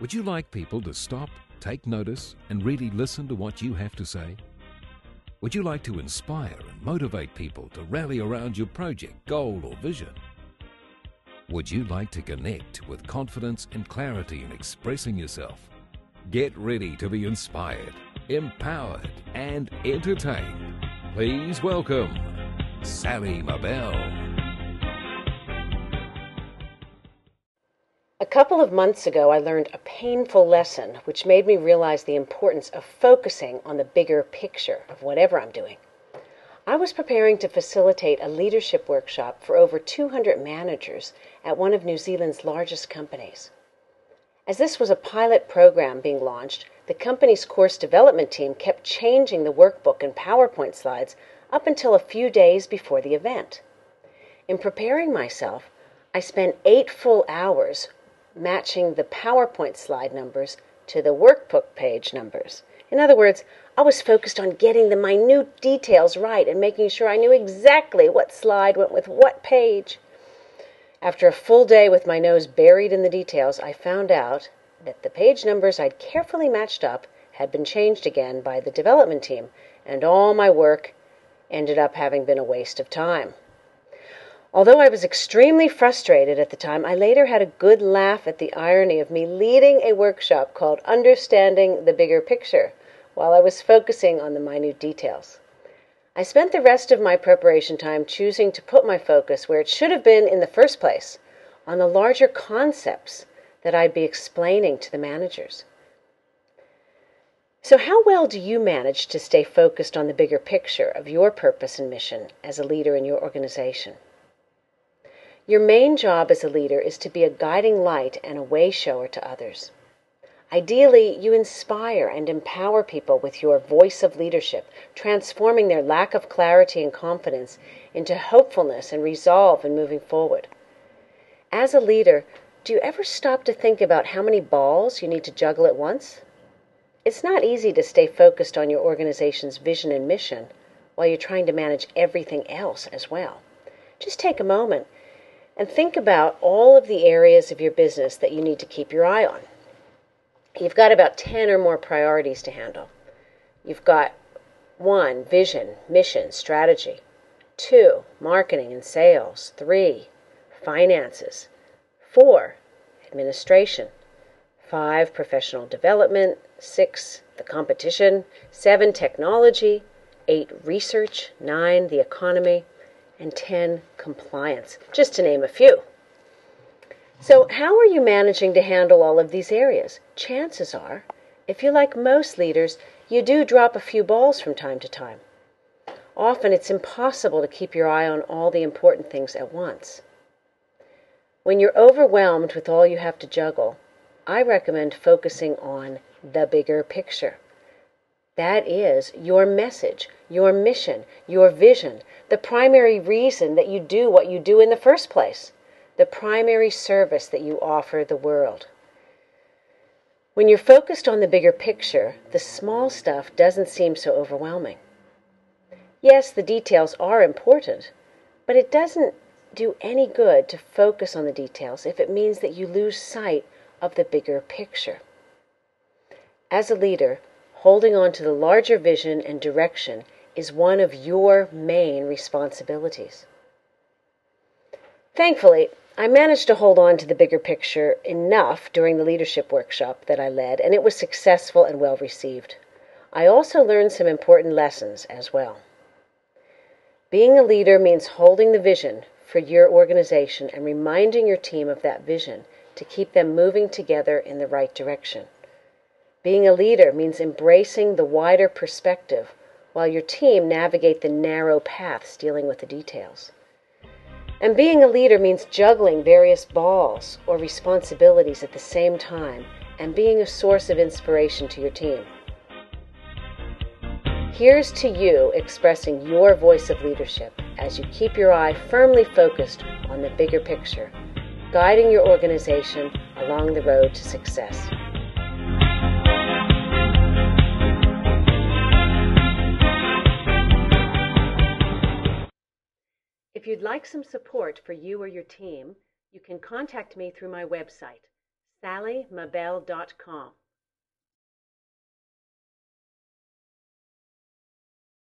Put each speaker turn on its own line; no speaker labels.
Would you like people to stop, take notice, and really listen to what you have to say? Would you like to inspire and motivate people to rally around your project, goal, or vision? Would you like to connect with confidence and clarity in expressing yourself? Get ready to be inspired, empowered, and entertained. Please welcome Sally Mabel.
A couple of months ago, I learned a painful lesson which made me realize the importance of focusing on the bigger picture of whatever I'm doing. I was preparing to facilitate a leadership workshop for over 200 managers at one of New Zealand's largest companies. As this was a pilot program being launched, the company's course development team kept changing the workbook and PowerPoint slides up until a few days before the event. In preparing myself, I spent eight full hours matching the PowerPoint slide numbers to the workbook page numbers. In other words, I was focused on getting the minute details right and making sure I knew exactly what slide went with what page. After a full day with my nose buried in the details, I found out that the page numbers I'd carefully matched up had been changed again by the development team, and all my work ended up having been a waste of time. Although I was extremely frustrated at the time, I later had a good laugh at the irony of me leading a workshop called Understanding the Bigger Picture while I was focusing on the minute details. I spent the rest of my preparation time choosing to put my focus where it should have been in the first place on the larger concepts that I'd be explaining to the managers. So, how well do you manage to stay focused on the bigger picture of your purpose and mission as a leader in your organization? Your main job as a leader is to be a guiding light and a way shower to others. Ideally, you inspire and empower people with your voice of leadership, transforming their lack of clarity and confidence into hopefulness and resolve in moving forward. As a leader, do you ever stop to think about how many balls you need to juggle at once? It's not easy to stay focused on your organization's vision and mission while you're trying to manage everything else as well. Just take a moment and think about all of the areas of your business that you need to keep your eye on. You've got about 10 or more priorities to handle. You've got one, vision, mission, strategy. Two, marketing and sales. Three, finances. Four, administration. Five, professional development. Six, the competition. Seven, technology. Eight, research. Nine, the economy and 10 compliance, just to name a few. So, how are you managing to handle all of these areas? Chances are, if you're like most leaders, you do drop a few balls from time to time. Often it's impossible to keep your eye on all the important things at once. When you're overwhelmed with all you have to juggle, I recommend focusing on the bigger picture. That is your message, your mission, your vision, the primary reason that you do what you do in the first place, the primary service that you offer the world. When you're focused on the bigger picture, the small stuff doesn't seem so overwhelming. Yes, the details are important, but it doesn't do any good to focus on the details if it means that you lose sight of the bigger picture. As a leader, holding on to the larger vision and direction is one of your main responsibilities. Thankfully, I managed to hold on to the bigger picture enough during the leadership workshop that I led, and it was successful and well received. I also learned some important lessons as well. Being a leader means holding the vision for your organization and reminding your team of that vision to keep them moving together in the right direction. Being a leader means embracing the wider perspective while your team navigate the narrow paths dealing with the details. And being a leader means juggling various balls or responsibilities at the same time and being a source of inspiration to your team. Here's to you expressing your voice of leadership as you keep your eye firmly focused on the bigger picture, guiding your organization along the road to success. You'd like some support for you or your team, you can contact me through my website, sallymabel.com.